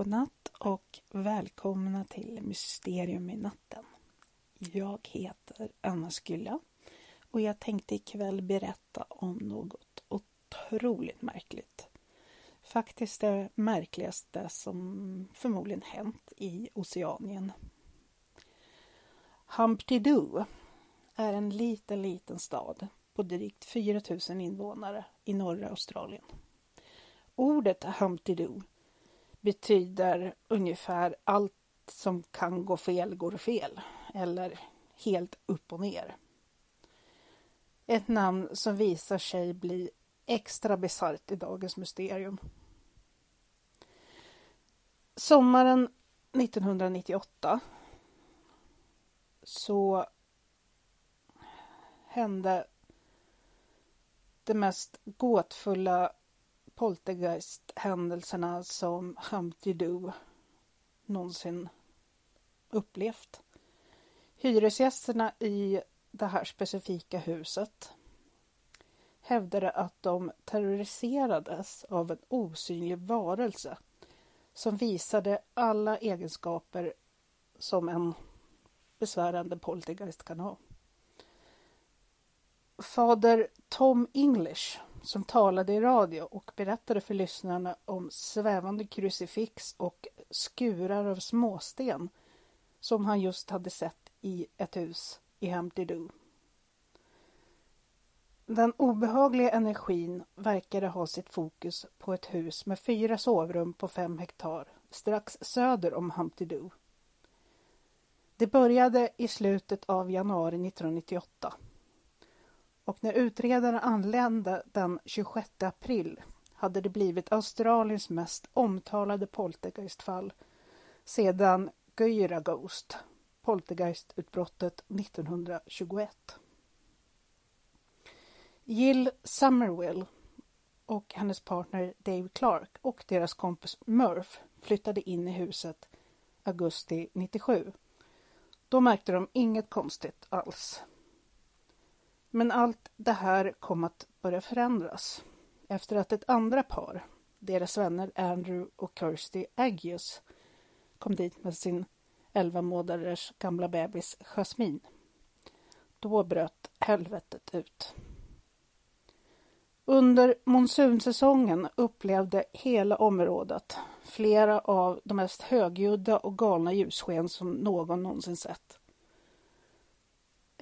Godnatt och välkomna till Mysterium i natten. Jag heter Anna Skylla och jag tänkte ikväll berätta om något otroligt märkligt. Faktiskt det märkligaste som förmodligen hänt i Oceanien. Humpty Doo är en liten, liten stad på drygt 4000 invånare i norra Australien. Ordet Humpty Doo betyder ungefär allt som kan gå fel går fel eller helt upp och ner. Ett namn som visar sig bli extra bisarrt i dagens mysterium. Sommaren 1998 så hände det mest gåtfulla poltergeist-händelserna som Humpty Doo någonsin upplevt. Hyresgästerna i det här specifika huset hävdade att de terroriserades av en osynlig varelse som visade alla egenskaper som en besvärande poltergeist kan ha. Fader Tom English som talade i radio och berättade för lyssnarna om svävande krucifix och skurar av småsten som han just hade sett i ett hus i Humpty Doo. Den obehagliga energin verkade ha sitt fokus på ett hus med fyra sovrum på fem hektar strax söder om Humpty Doo. Det började i slutet av januari 1998 och när utredaren anlände den 26 april hade det blivit Australiens mest omtalade poltergeistfall sedan Gyra Ghost, poltergeistutbrottet 1921. Jill Summerwill och hennes partner Dave Clark och deras kompis Murph flyttade in i huset augusti 97. Då märkte de inget konstigt alls. Men allt det här kom att börja förändras efter att ett andra par, deras vänner Andrew och Kirsty Aggius, kom dit med sin 11 månaders gamla bebis Jasmine. Då bröt helvetet ut. Under monsunsäsongen upplevde hela området flera av de mest högljudda och galna ljussken som någon någonsin sett.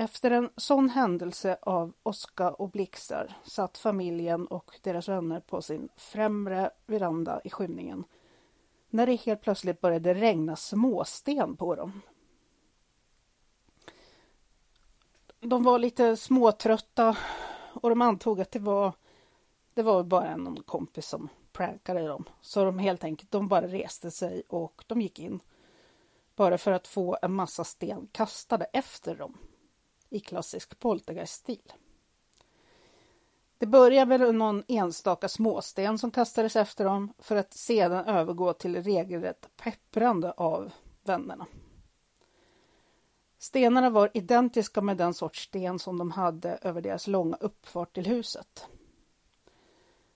Efter en sån händelse av åska och blixtar satt familjen och deras vänner på sin främre veranda i skymningen när det helt plötsligt började regna småsten på dem. De var lite småtrötta och de antog att det var, det var bara någon kompis som prankade dem. Så de helt enkelt, de bara reste sig och de gick in. Bara för att få en massa sten kastade efter dem i klassisk poltergeist-stil. Det börjar väl någon enstaka småsten som kastades efter dem för att sedan övergå till regelrätt pepprande av vännerna. Stenarna var identiska med den sorts sten som de hade över deras långa uppfart till huset.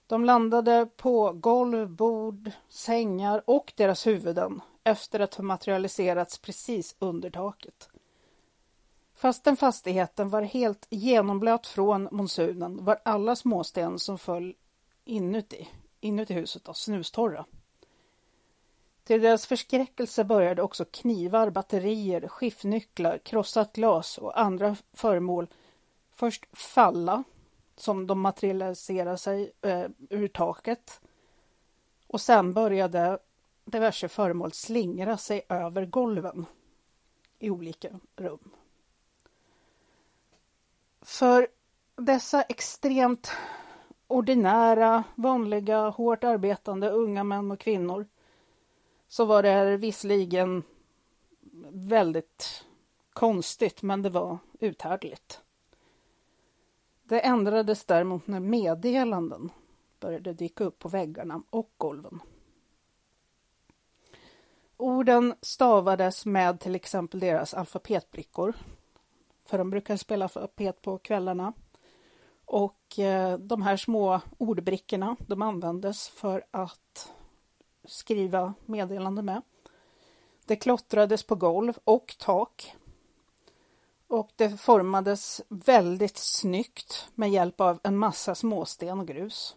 De landade på golv, bord, sängar och deras huvuden efter att ha materialiserats precis under taket. Fastän fastigheten var helt genomblöt från monsunen var alla småsten som föll inuti, inuti huset då, snustorra. Till deras förskräckelse började också knivar, batterier, skiftnycklar, krossat glas och andra föremål först falla som de materialiserade sig eh, ur taket och sen började diverse föremål slingra sig över golven i olika rum. För dessa extremt ordinära, vanliga, hårt arbetande unga män och kvinnor så var det visserligen väldigt konstigt, men det var uthärdligt. Det ändrades däremot när meddelanden började dyka upp på väggarna och golven. Orden stavades med till exempel deras alfabetbrickor för de brukar spela pet på kvällarna. Och eh, de här små ordbrickorna, de användes för att skriva meddelande med. Det klottrades på golv och tak. Och det formades väldigt snyggt med hjälp av en massa småsten och grus.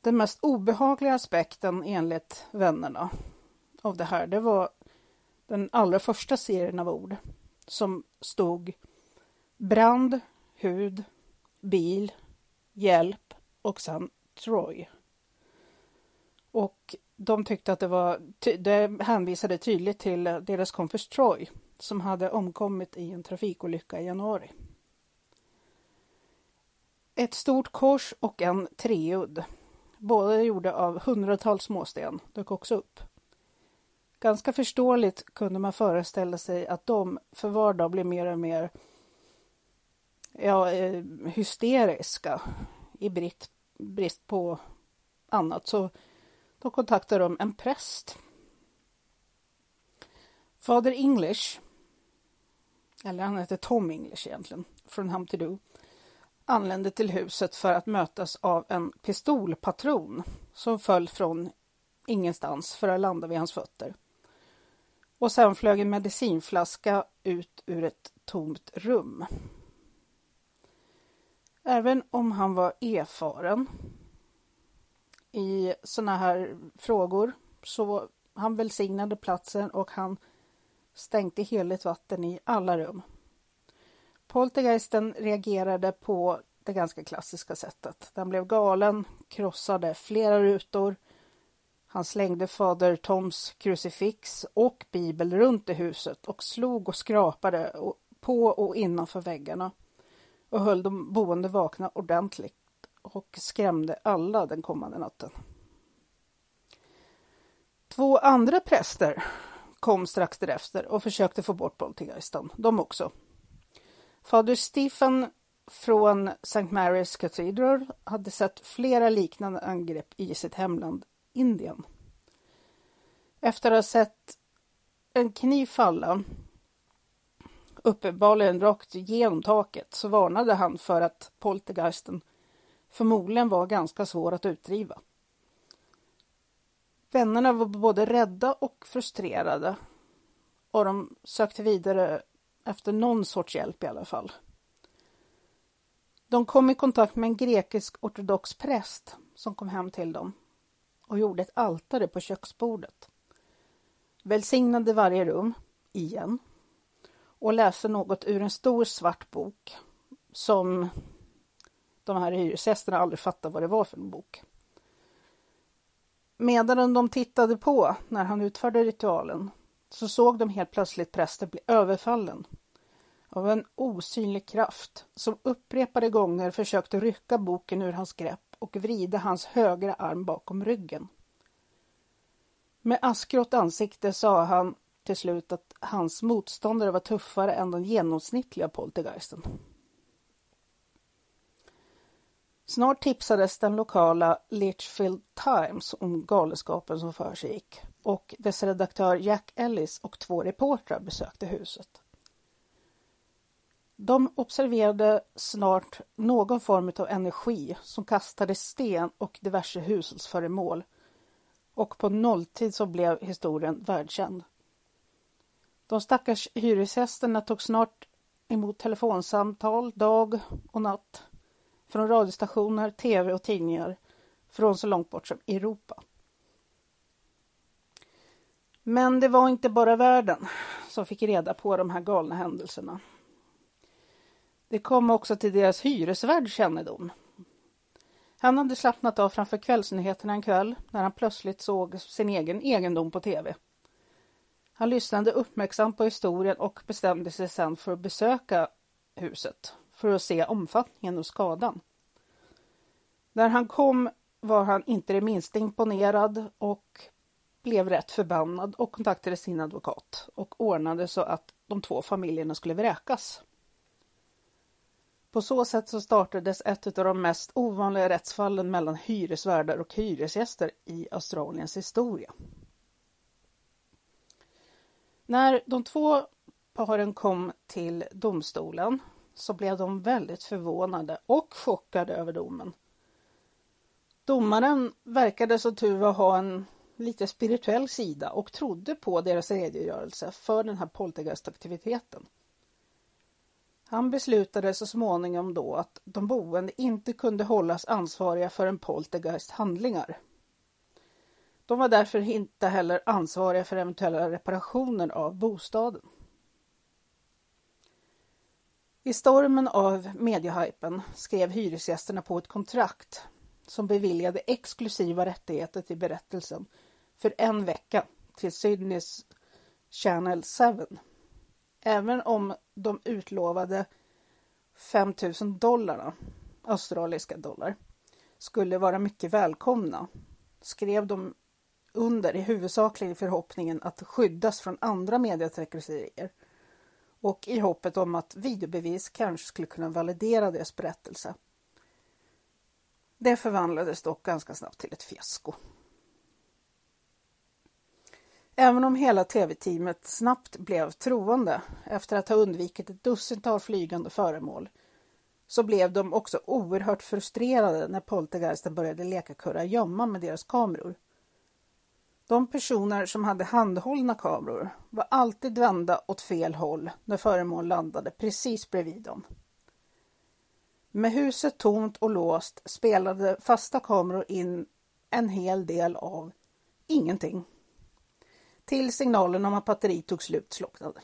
Den mest obehagliga aspekten enligt vännerna av det här, det var den allra första serien av ord som stod brand, hud, bil, hjälp och sen Troy. Och de tyckte att det var, det hänvisade tydligt till deras kompis Troy som hade omkommit i en trafikolycka i januari. Ett stort kors och en treudd, båda gjorda av hundratals småsten, dök också upp. Ganska förståeligt kunde man föreställa sig att de för var dag blev mer och mer ja, eh, hysteriska i brist, brist på annat. Så då kontaktade de en präst. Fader English, eller han heter Tom English egentligen, från Humpty anlände till huset för att mötas av en pistolpatron som föll från ingenstans för att landa vid hans fötter. Och sen flög en medicinflaska ut ur ett tomt rum. Även om han var erfaren i sådana här frågor så han välsignade platsen och han stänkte heligt vatten i alla rum. Poltergeisten reagerade på det ganska klassiska sättet. Den blev galen, krossade flera rutor. Han slängde fader Toms krucifix och bibel runt i huset och slog och skrapade på och innanför väggarna och höll de boende vakna ordentligt och skrämde alla den kommande natten. Två andra präster kom strax därefter och försökte få bort poltergeisten, de också. Fader Stephen från St. Mary's Cathedral hade sett flera liknande angrepp i sitt hemland Indien. Efter att ha sett en kniv falla uppenbarligen rakt genom taket så varnade han för att poltergeisten förmodligen var ganska svår att utdriva. Vännerna var både rädda och frustrerade och de sökte vidare efter någon sorts hjälp i alla fall. De kom i kontakt med en grekisk ortodox präst som kom hem till dem och gjorde ett altare på köksbordet. Välsignade varje rum, igen, och läste något ur en stor svart bok som de här hyresgästerna aldrig fattade vad det var för en bok. Medan de tittade på när han utförde ritualen så såg de helt plötsligt prästen bli överfallen av en osynlig kraft som upprepade gånger försökte rycka boken ur hans grepp och vrida hans högra arm bakom ryggen. Med askgrått ansikte sa han till slut att hans motståndare var tuffare än den genomsnittliga poltergeisten. Snart tipsades den lokala Litchfield Times om galenskapen som försiggick och dess redaktör Jack Ellis och två reportrar besökte huset. De observerade snart någon form av energi som kastade sten och diverse hushållsföremål och på nolltid så blev historien världskänd. De stackars hyresgästerna tog snart emot telefonsamtal dag och natt från radiostationer, tv och tidningar från så långt bort som Europa. Men det var inte bara världen som fick reda på de här galna händelserna. Det kom också till deras hyresvärd kännedom. Han hade slappnat av framför kvällsnyheterna en kväll när han plötsligt såg sin egen egendom på tv. Han lyssnade uppmärksamt på historien och bestämde sig sedan för att besöka huset för att se omfattningen och skadan. När han kom var han inte det minsta imponerad och blev rätt förbannad och kontaktade sin advokat och ordnade så att de två familjerna skulle vräkas. På så sätt så startades ett av de mest ovanliga rättsfallen mellan hyresvärdar och hyresgäster i Australiens historia. När de två paren kom till domstolen så blev de väldigt förvånade och chockade över domen. Domaren verkade som tur var ha en lite spirituell sida och trodde på deras redogörelse för den här poltergeistaktiviteten. Han beslutade så småningom då att de boende inte kunde hållas ansvariga för en poltergeist handlingar. De var därför inte heller ansvariga för eventuella reparationer av bostaden. I stormen av mediehypen skrev hyresgästerna på ett kontrakt som beviljade exklusiva rättigheter till berättelsen för en vecka till Sydneys Channel 7. Även om de utlovade 5000 dollarna, australiska dollar, skulle vara mycket välkomna skrev de under i huvudsakligen förhoppningen att skyddas från andra mediatrakasserier och i hoppet om att videobevis kanske skulle kunna validera deras berättelse. Det förvandlades dock ganska snabbt till ett fiasko. Även om hela tv-teamet snabbt blev troende efter att ha undvikit ett dussintal flygande föremål så blev de också oerhört frustrerade när poltergeisten började leka kurragömma med deras kameror. De personer som hade handhållna kameror var alltid vända åt fel håll när föremål landade precis bredvid dem. Med huset tomt och låst spelade fasta kameror in en hel del av ingenting. Till signalen om att batteriet tog slut slocknade.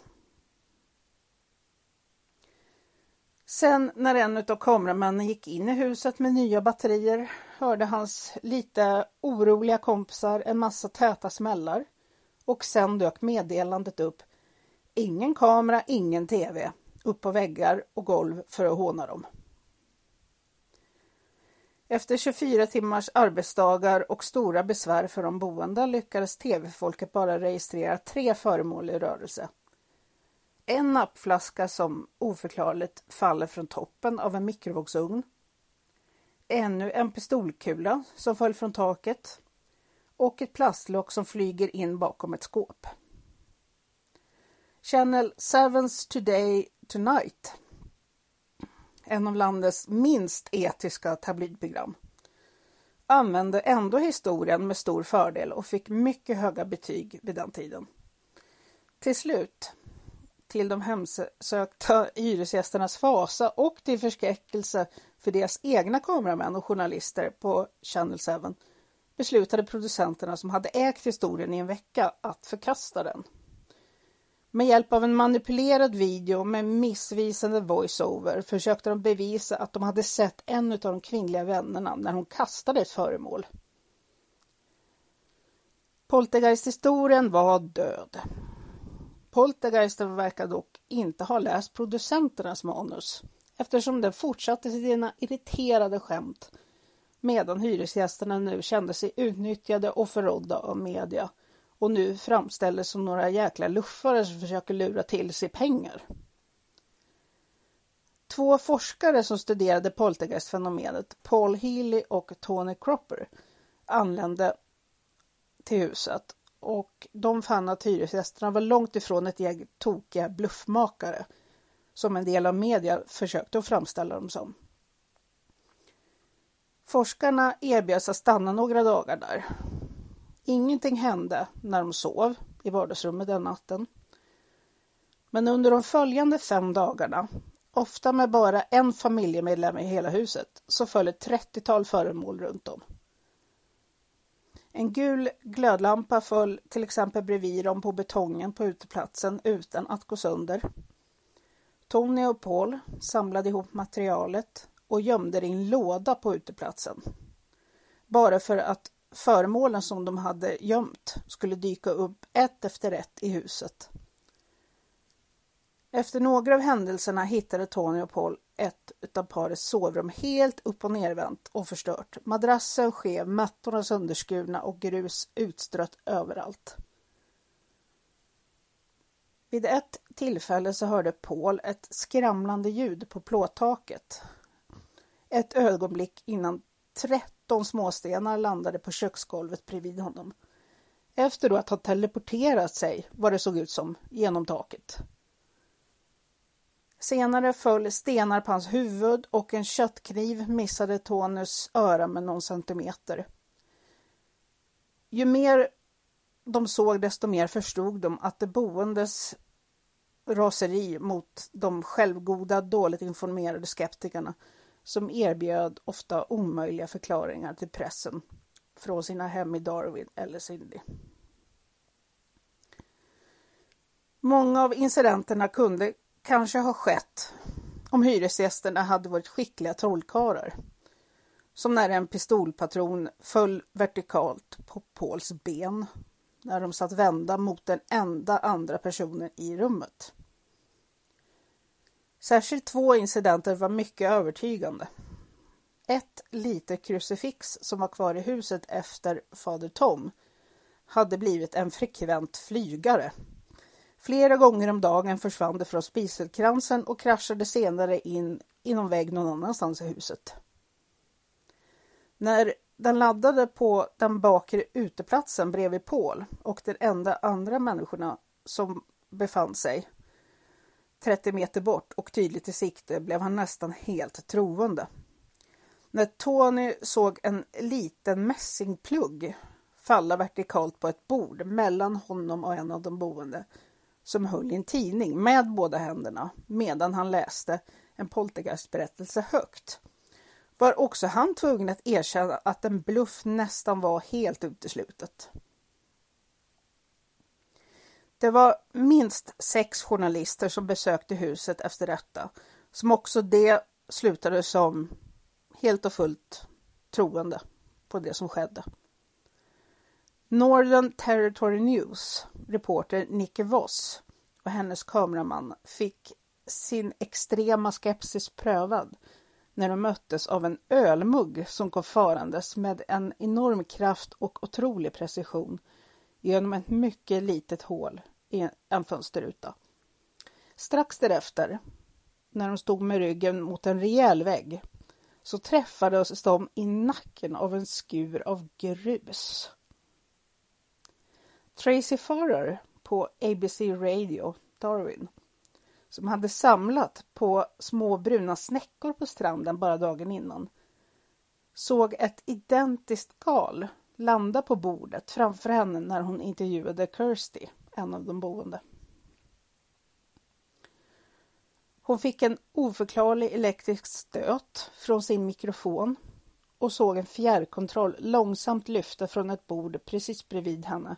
Sen när en av kameramännen gick in i huset med nya batterier hörde hans lite oroliga kompisar en massa täta smällar och sen dök meddelandet upp. Ingen kamera, ingen tv, upp på väggar och golv för att håna dem. Efter 24 timmars arbetsdagar och stora besvär för de boende lyckades tv-folket bara registrera tre föremål i rörelse. En nappflaska som oförklarligt faller från toppen av en mikrovågsugn. Ännu en pistolkula som föll från taket och ett plastlock som flyger in bakom ett skåp. Channel 7's Today Tonight en av landets minst etiska tabloidprogram, använde ändå historien med stor fördel och fick mycket höga betyg vid den tiden. Till slut, till de hemsökta hyresgästernas fasa och till förskräckelse för deras egna kameramän och journalister på Channel 7 beslutade producenterna som hade ägt historien i en vecka att förkasta den. Med hjälp av en manipulerad video med missvisande voiceover försökte de bevisa att de hade sett en av de kvinnliga vännerna när hon kastade ett föremål. Poltergeist-historien var död. Poltergeisten verkar dock inte ha läst producenternas manus eftersom den fortsatte sina irriterade skämt medan hyresgästerna nu kände sig utnyttjade och förrådda av media och nu framställdes som några jäkla luffare som försöker lura till sig pengar. Två forskare som studerade poltergeistfenomenet, Paul Healy och Tony Cropper, anlände till huset och de fann att hyresgästerna var långt ifrån ett gäng tokiga bluffmakare som en del av media försökte att framställa dem som. Forskarna erbjöds att stanna några dagar där Ingenting hände när de sov i vardagsrummet den natten. Men under de följande fem dagarna, ofta med bara en familjemedlem i hela huset, så föll ett trettiotal föremål runt om. En gul glödlampa föll till exempel bredvid dem på betongen på uteplatsen utan att gå sönder. Tony och Paul samlade ihop materialet och gömde det i en låda på uteplatsen. Bara för att föremålen som de hade gömt skulle dyka upp ett efter ett i huset. Efter några av händelserna hittade Tony och Paul ett av parets sovrum helt upp och nervänt och förstört. Madrassen skev, mattorna sönderskurna och grus utstrött överallt. Vid ett tillfälle så hörde Paul ett skramlande ljud på plåttaket. Ett ögonblick innan 17 småstenar landade på köksgolvet bredvid honom. Efter att ha teleporterat sig, vad det såg ut som, genom taket. Senare föll stenar på hans huvud och en köttkniv missade Tonys öra med någon centimeter. Ju mer de såg desto mer förstod de att de boendes raseri mot de självgoda, dåligt informerade skeptikerna som erbjöd ofta omöjliga förklaringar till pressen från sina hem i Darwin eller Sydney. Många av incidenterna kunde kanske ha skett om hyresgästerna hade varit skickliga trollkarlar. Som när en pistolpatron föll vertikalt på Pauls ben när de satt vända mot den enda andra personen i rummet. Särskilt två incidenter var mycket övertygande. Ett litet krucifix som var kvar i huset efter fader Tom hade blivit en frekvent flygare. Flera gånger om dagen försvann det från spiselkransen och kraschade senare in i någon vägg någon annanstans i huset. När den laddade på den bakre uteplatsen bredvid Paul och de enda andra människorna som befann sig 30 meter bort och tydligt i sikte blev han nästan helt troende. När Tony såg en liten mässingplugg falla vertikalt på ett bord mellan honom och en av de boende som höll i en tidning med båda händerna medan han läste en poltergeistberättelse högt var också han tvungen att erkänna att en bluff nästan var helt uteslutet. Det var minst sex journalister som besökte huset efter detta, som också det slutade som helt och fullt troende på det som skedde. Northern Territory News reporter Nicke Voss och hennes kameraman fick sin extrema skepsis prövad när de möttes av en ölmugg som kom farandes med en enorm kraft och otrolig precision genom ett mycket litet hål i en fönsterruta. Strax därefter, när de stod med ryggen mot en rejäl vägg, så träffades de i nacken av en skur av grus. Tracy Farrer på ABC Radio Darwin som hade samlat på små bruna snäckor på stranden bara dagen innan såg ett identiskt skal landa på bordet framför henne när hon intervjuade Kirsty, en av de boende. Hon fick en oförklarlig elektrisk stöt från sin mikrofon och såg en fjärrkontroll långsamt lyfta från ett bord precis bredvid henne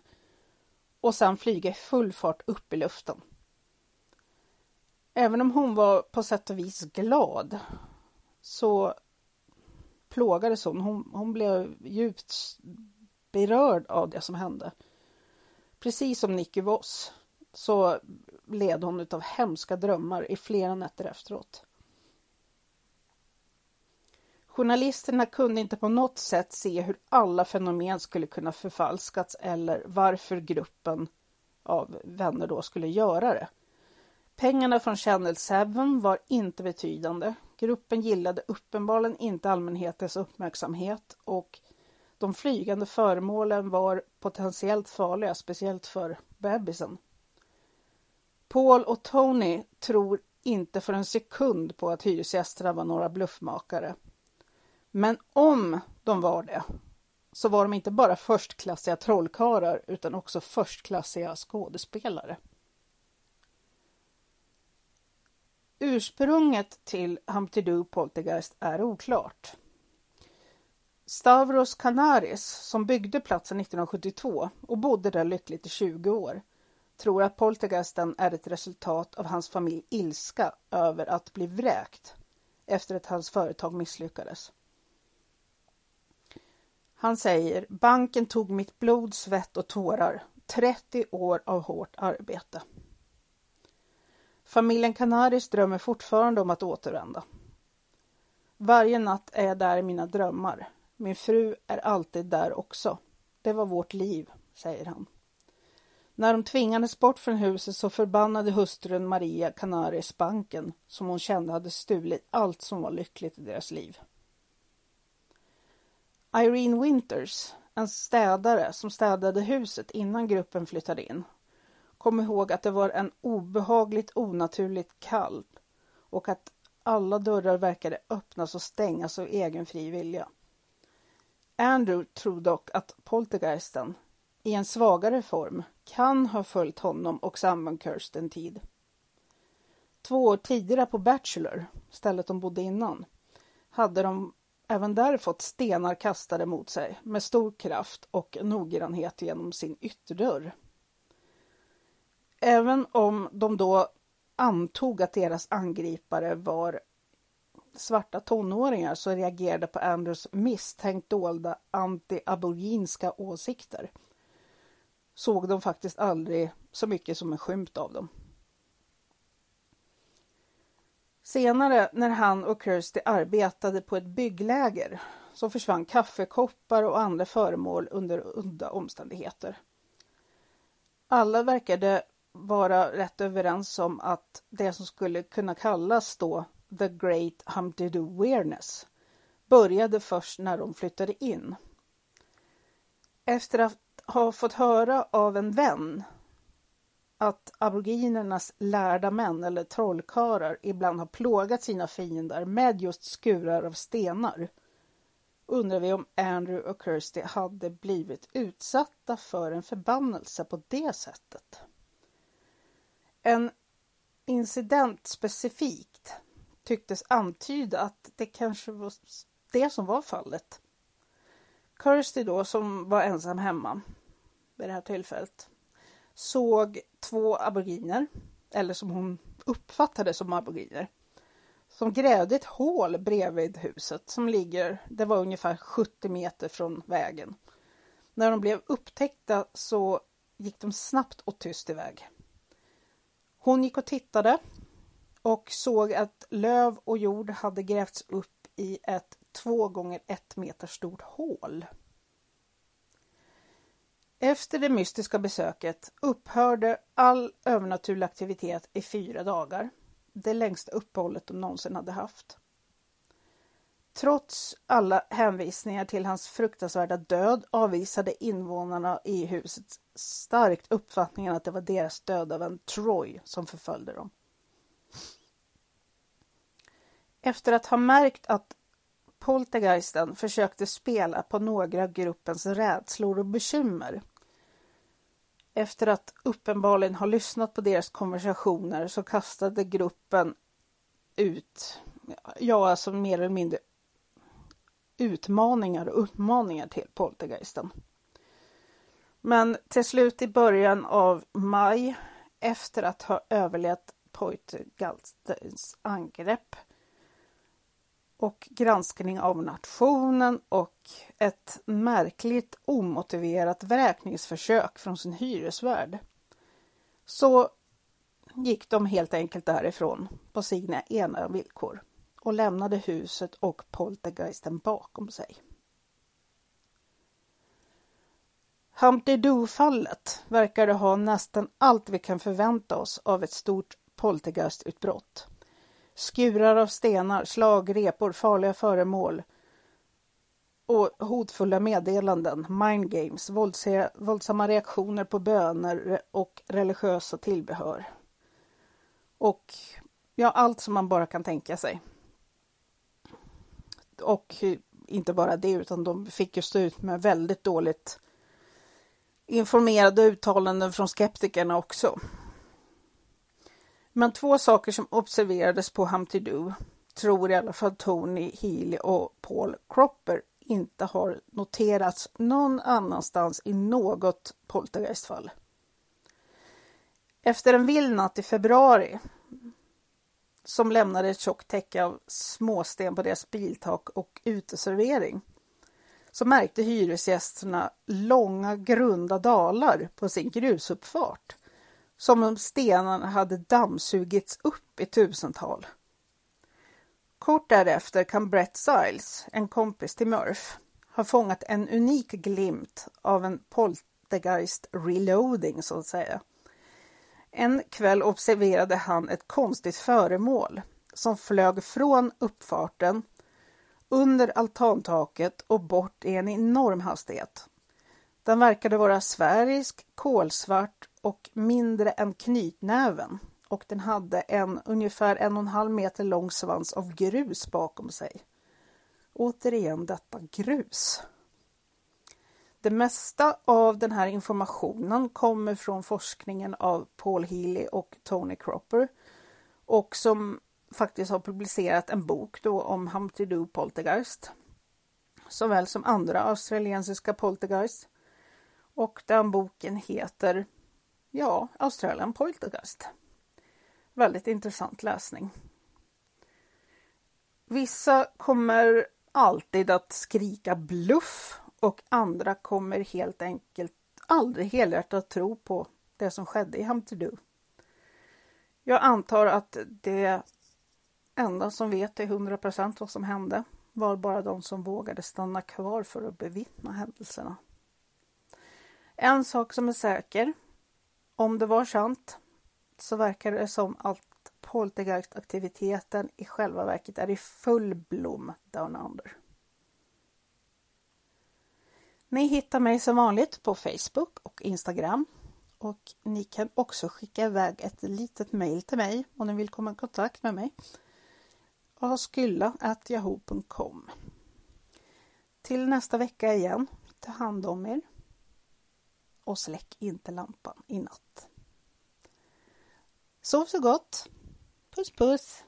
och sedan flyga i full fart upp i luften. Även om hon var på sätt och vis glad så plågades hon. Hon, hon blev djupt berörd av det som hände. Precis som Nicky Voss så led hon av hemska drömmar i flera nätter efteråt. Journalisterna kunde inte på något sätt se hur alla fenomen skulle kunna förfalskats eller varför gruppen av vänner då skulle göra det. Pengarna från Channel 7 var inte betydande. Gruppen gillade uppenbarligen inte allmänhetens uppmärksamhet och de flygande föremålen var potentiellt farliga, speciellt för bebisen. Paul och Tony tror inte för en sekund på att hyresgästerna var några bluffmakare. Men om de var det så var de inte bara förstklassiga trollkarlar utan också förstklassiga skådespelare. Ursprunget till Humpty Doo Poltergeist är oklart. Stavros Kanaris, som byggde platsen 1972 och bodde där lyckligt i 20 år, tror att poltergeisten är ett resultat av hans familj ilska över att bli vräkt efter att hans företag misslyckades. Han säger, banken tog mitt blod, svett och tårar, 30 år av hårt arbete. Familjen Canaris drömmer fortfarande om att återvända. Varje natt är jag där i mina drömmar. Min fru är alltid där också. Det var vårt liv, säger han. När de tvingades bort från huset så förbannade hustrun Maria Canaris banken som hon kände hade stulit allt som var lyckligt i deras liv. Irene Winters, en städare som städade huset innan gruppen flyttade in, kom ihåg att det var en obehagligt onaturligt kall och att alla dörrar verkade öppnas och stängas av egen fri vilja. Andrew tror dock att poltergeisten i en svagare form kan ha följt honom och samband Kirsten tid. Två år tidigare på Bachelor, stället de bodde innan, hade de även där fått stenar kastade mot sig med stor kraft och noggrannhet genom sin ytterdörr. Även om de då antog att deras angripare var svarta tonåringar som reagerade på Andrews misstänkt dolda anti-aboriginska åsikter såg de faktiskt aldrig så mycket som en skymt av dem. Senare när han och Kirsty arbetade på ett byggläger så försvann kaffekoppar och andra föremål under udda omständigheter. Alla verkade vara rätt överens om att det som skulle kunna kallas då The Great Humpty Awareness började först när de flyttade in. Efter att ha fått höra av en vän att aboriginernas lärda män eller trollkarlar ibland har plågat sina fiender med just skurar av stenar undrar vi om Andrew och Kirsty hade blivit utsatta för en förbannelse på det sättet. En incident specifik tycktes antyda att det kanske var det som var fallet. Kirsty då, som var ensam hemma vid det här tillfället, såg två aboriginer, eller som hon uppfattade som aboriginer, som grävde ett hål bredvid huset som ligger, det var ungefär 70 meter från vägen. När de blev upptäckta så gick de snabbt och tyst iväg. Hon gick och tittade och såg att löv och jord hade grävts upp i ett två gånger ett meter stort hål. Efter det mystiska besöket upphörde all övernaturlig aktivitet i fyra dagar. Det längsta uppehållet de någonsin hade haft. Trots alla hänvisningar till hans fruktansvärda död avvisade invånarna i huset starkt uppfattningen att det var deras död av en Troy som förföljde dem. Efter att ha märkt att poltergeisten försökte spela på några av gruppens rädslor och bekymmer. Efter att uppenbarligen ha lyssnat på deras konversationer så kastade gruppen ut, ja alltså mer eller mindre utmaningar och uppmaningar till poltergeisten. Men till slut i början av maj, efter att ha överlevt poltergeistens angrepp, och granskning av nationen och ett märkligt omotiverat vräkningsförsök från sin hyresvärd. Så gick de helt enkelt därifrån på sina ena villkor och lämnade huset och poltergeisten bakom sig. Humpty Doo-fallet verkade ha nästan allt vi kan förvänta oss av ett stort poltergeistutbrott. Skurar av stenar, slag, repor, farliga föremål och hotfulla meddelanden, mind games, våldsamma reaktioner på böner och religiösa tillbehör. Och ja, allt som man bara kan tänka sig. Och inte bara det, utan de fick ju stå ut med väldigt dåligt informerade uttalanden från skeptikerna också. Men två saker som observerades på Humpty Doo tror i alla fall Tony Healy och Paul Cropper inte har noterats någon annanstans i något poltergeistfall. Efter en vild natt i februari som lämnade ett tjockt täcke av småsten på deras biltak och uteservering så märkte hyresgästerna långa grunda dalar på sin grusuppfart som om stenarna hade dammsugits upp i tusental. Kort därefter kan Brett Siles, en kompis till Murph, ha fångat en unik glimt av en poltergeist reloading så att säga. En kväll observerade han ett konstigt föremål som flög från uppfarten under altantaket och bort i en enorm hastighet. Den verkade vara sfärisk, kolsvart och mindre än knytnäven och den hade en ungefär en och en halv meter lång svans av grus bakom sig. Återigen detta grus. Det mesta av den här informationen kommer från forskningen av Paul Healy och Tony Cropper och som faktiskt har publicerat en bok då om Humpty Doo Poltergeist såväl som andra australiensiska poltergeist. Och den boken heter ja, Australian Poltergeist. Väldigt intressant läsning. Vissa kommer alltid att skrika bluff och andra kommer helt enkelt aldrig helhjärtat tro på det som skedde i Hamterdu. Jag antar att det enda som vet till 100 procent vad som hände var bara de som vågade stanna kvar för att bevittna händelserna. En sak som är säker, om det var sant, så verkar det som att poltergeistaktiviteten i själva verket är i full blom down under. Ni hittar mig som vanligt på Facebook och Instagram och ni kan också skicka iväg ett litet mejl till mig om ni vill komma i kontakt med mig. askylla.yahoo.com Till nästa vecka igen, ta hand om er och släck inte lampan i natt. Sov så gott! Puss puss!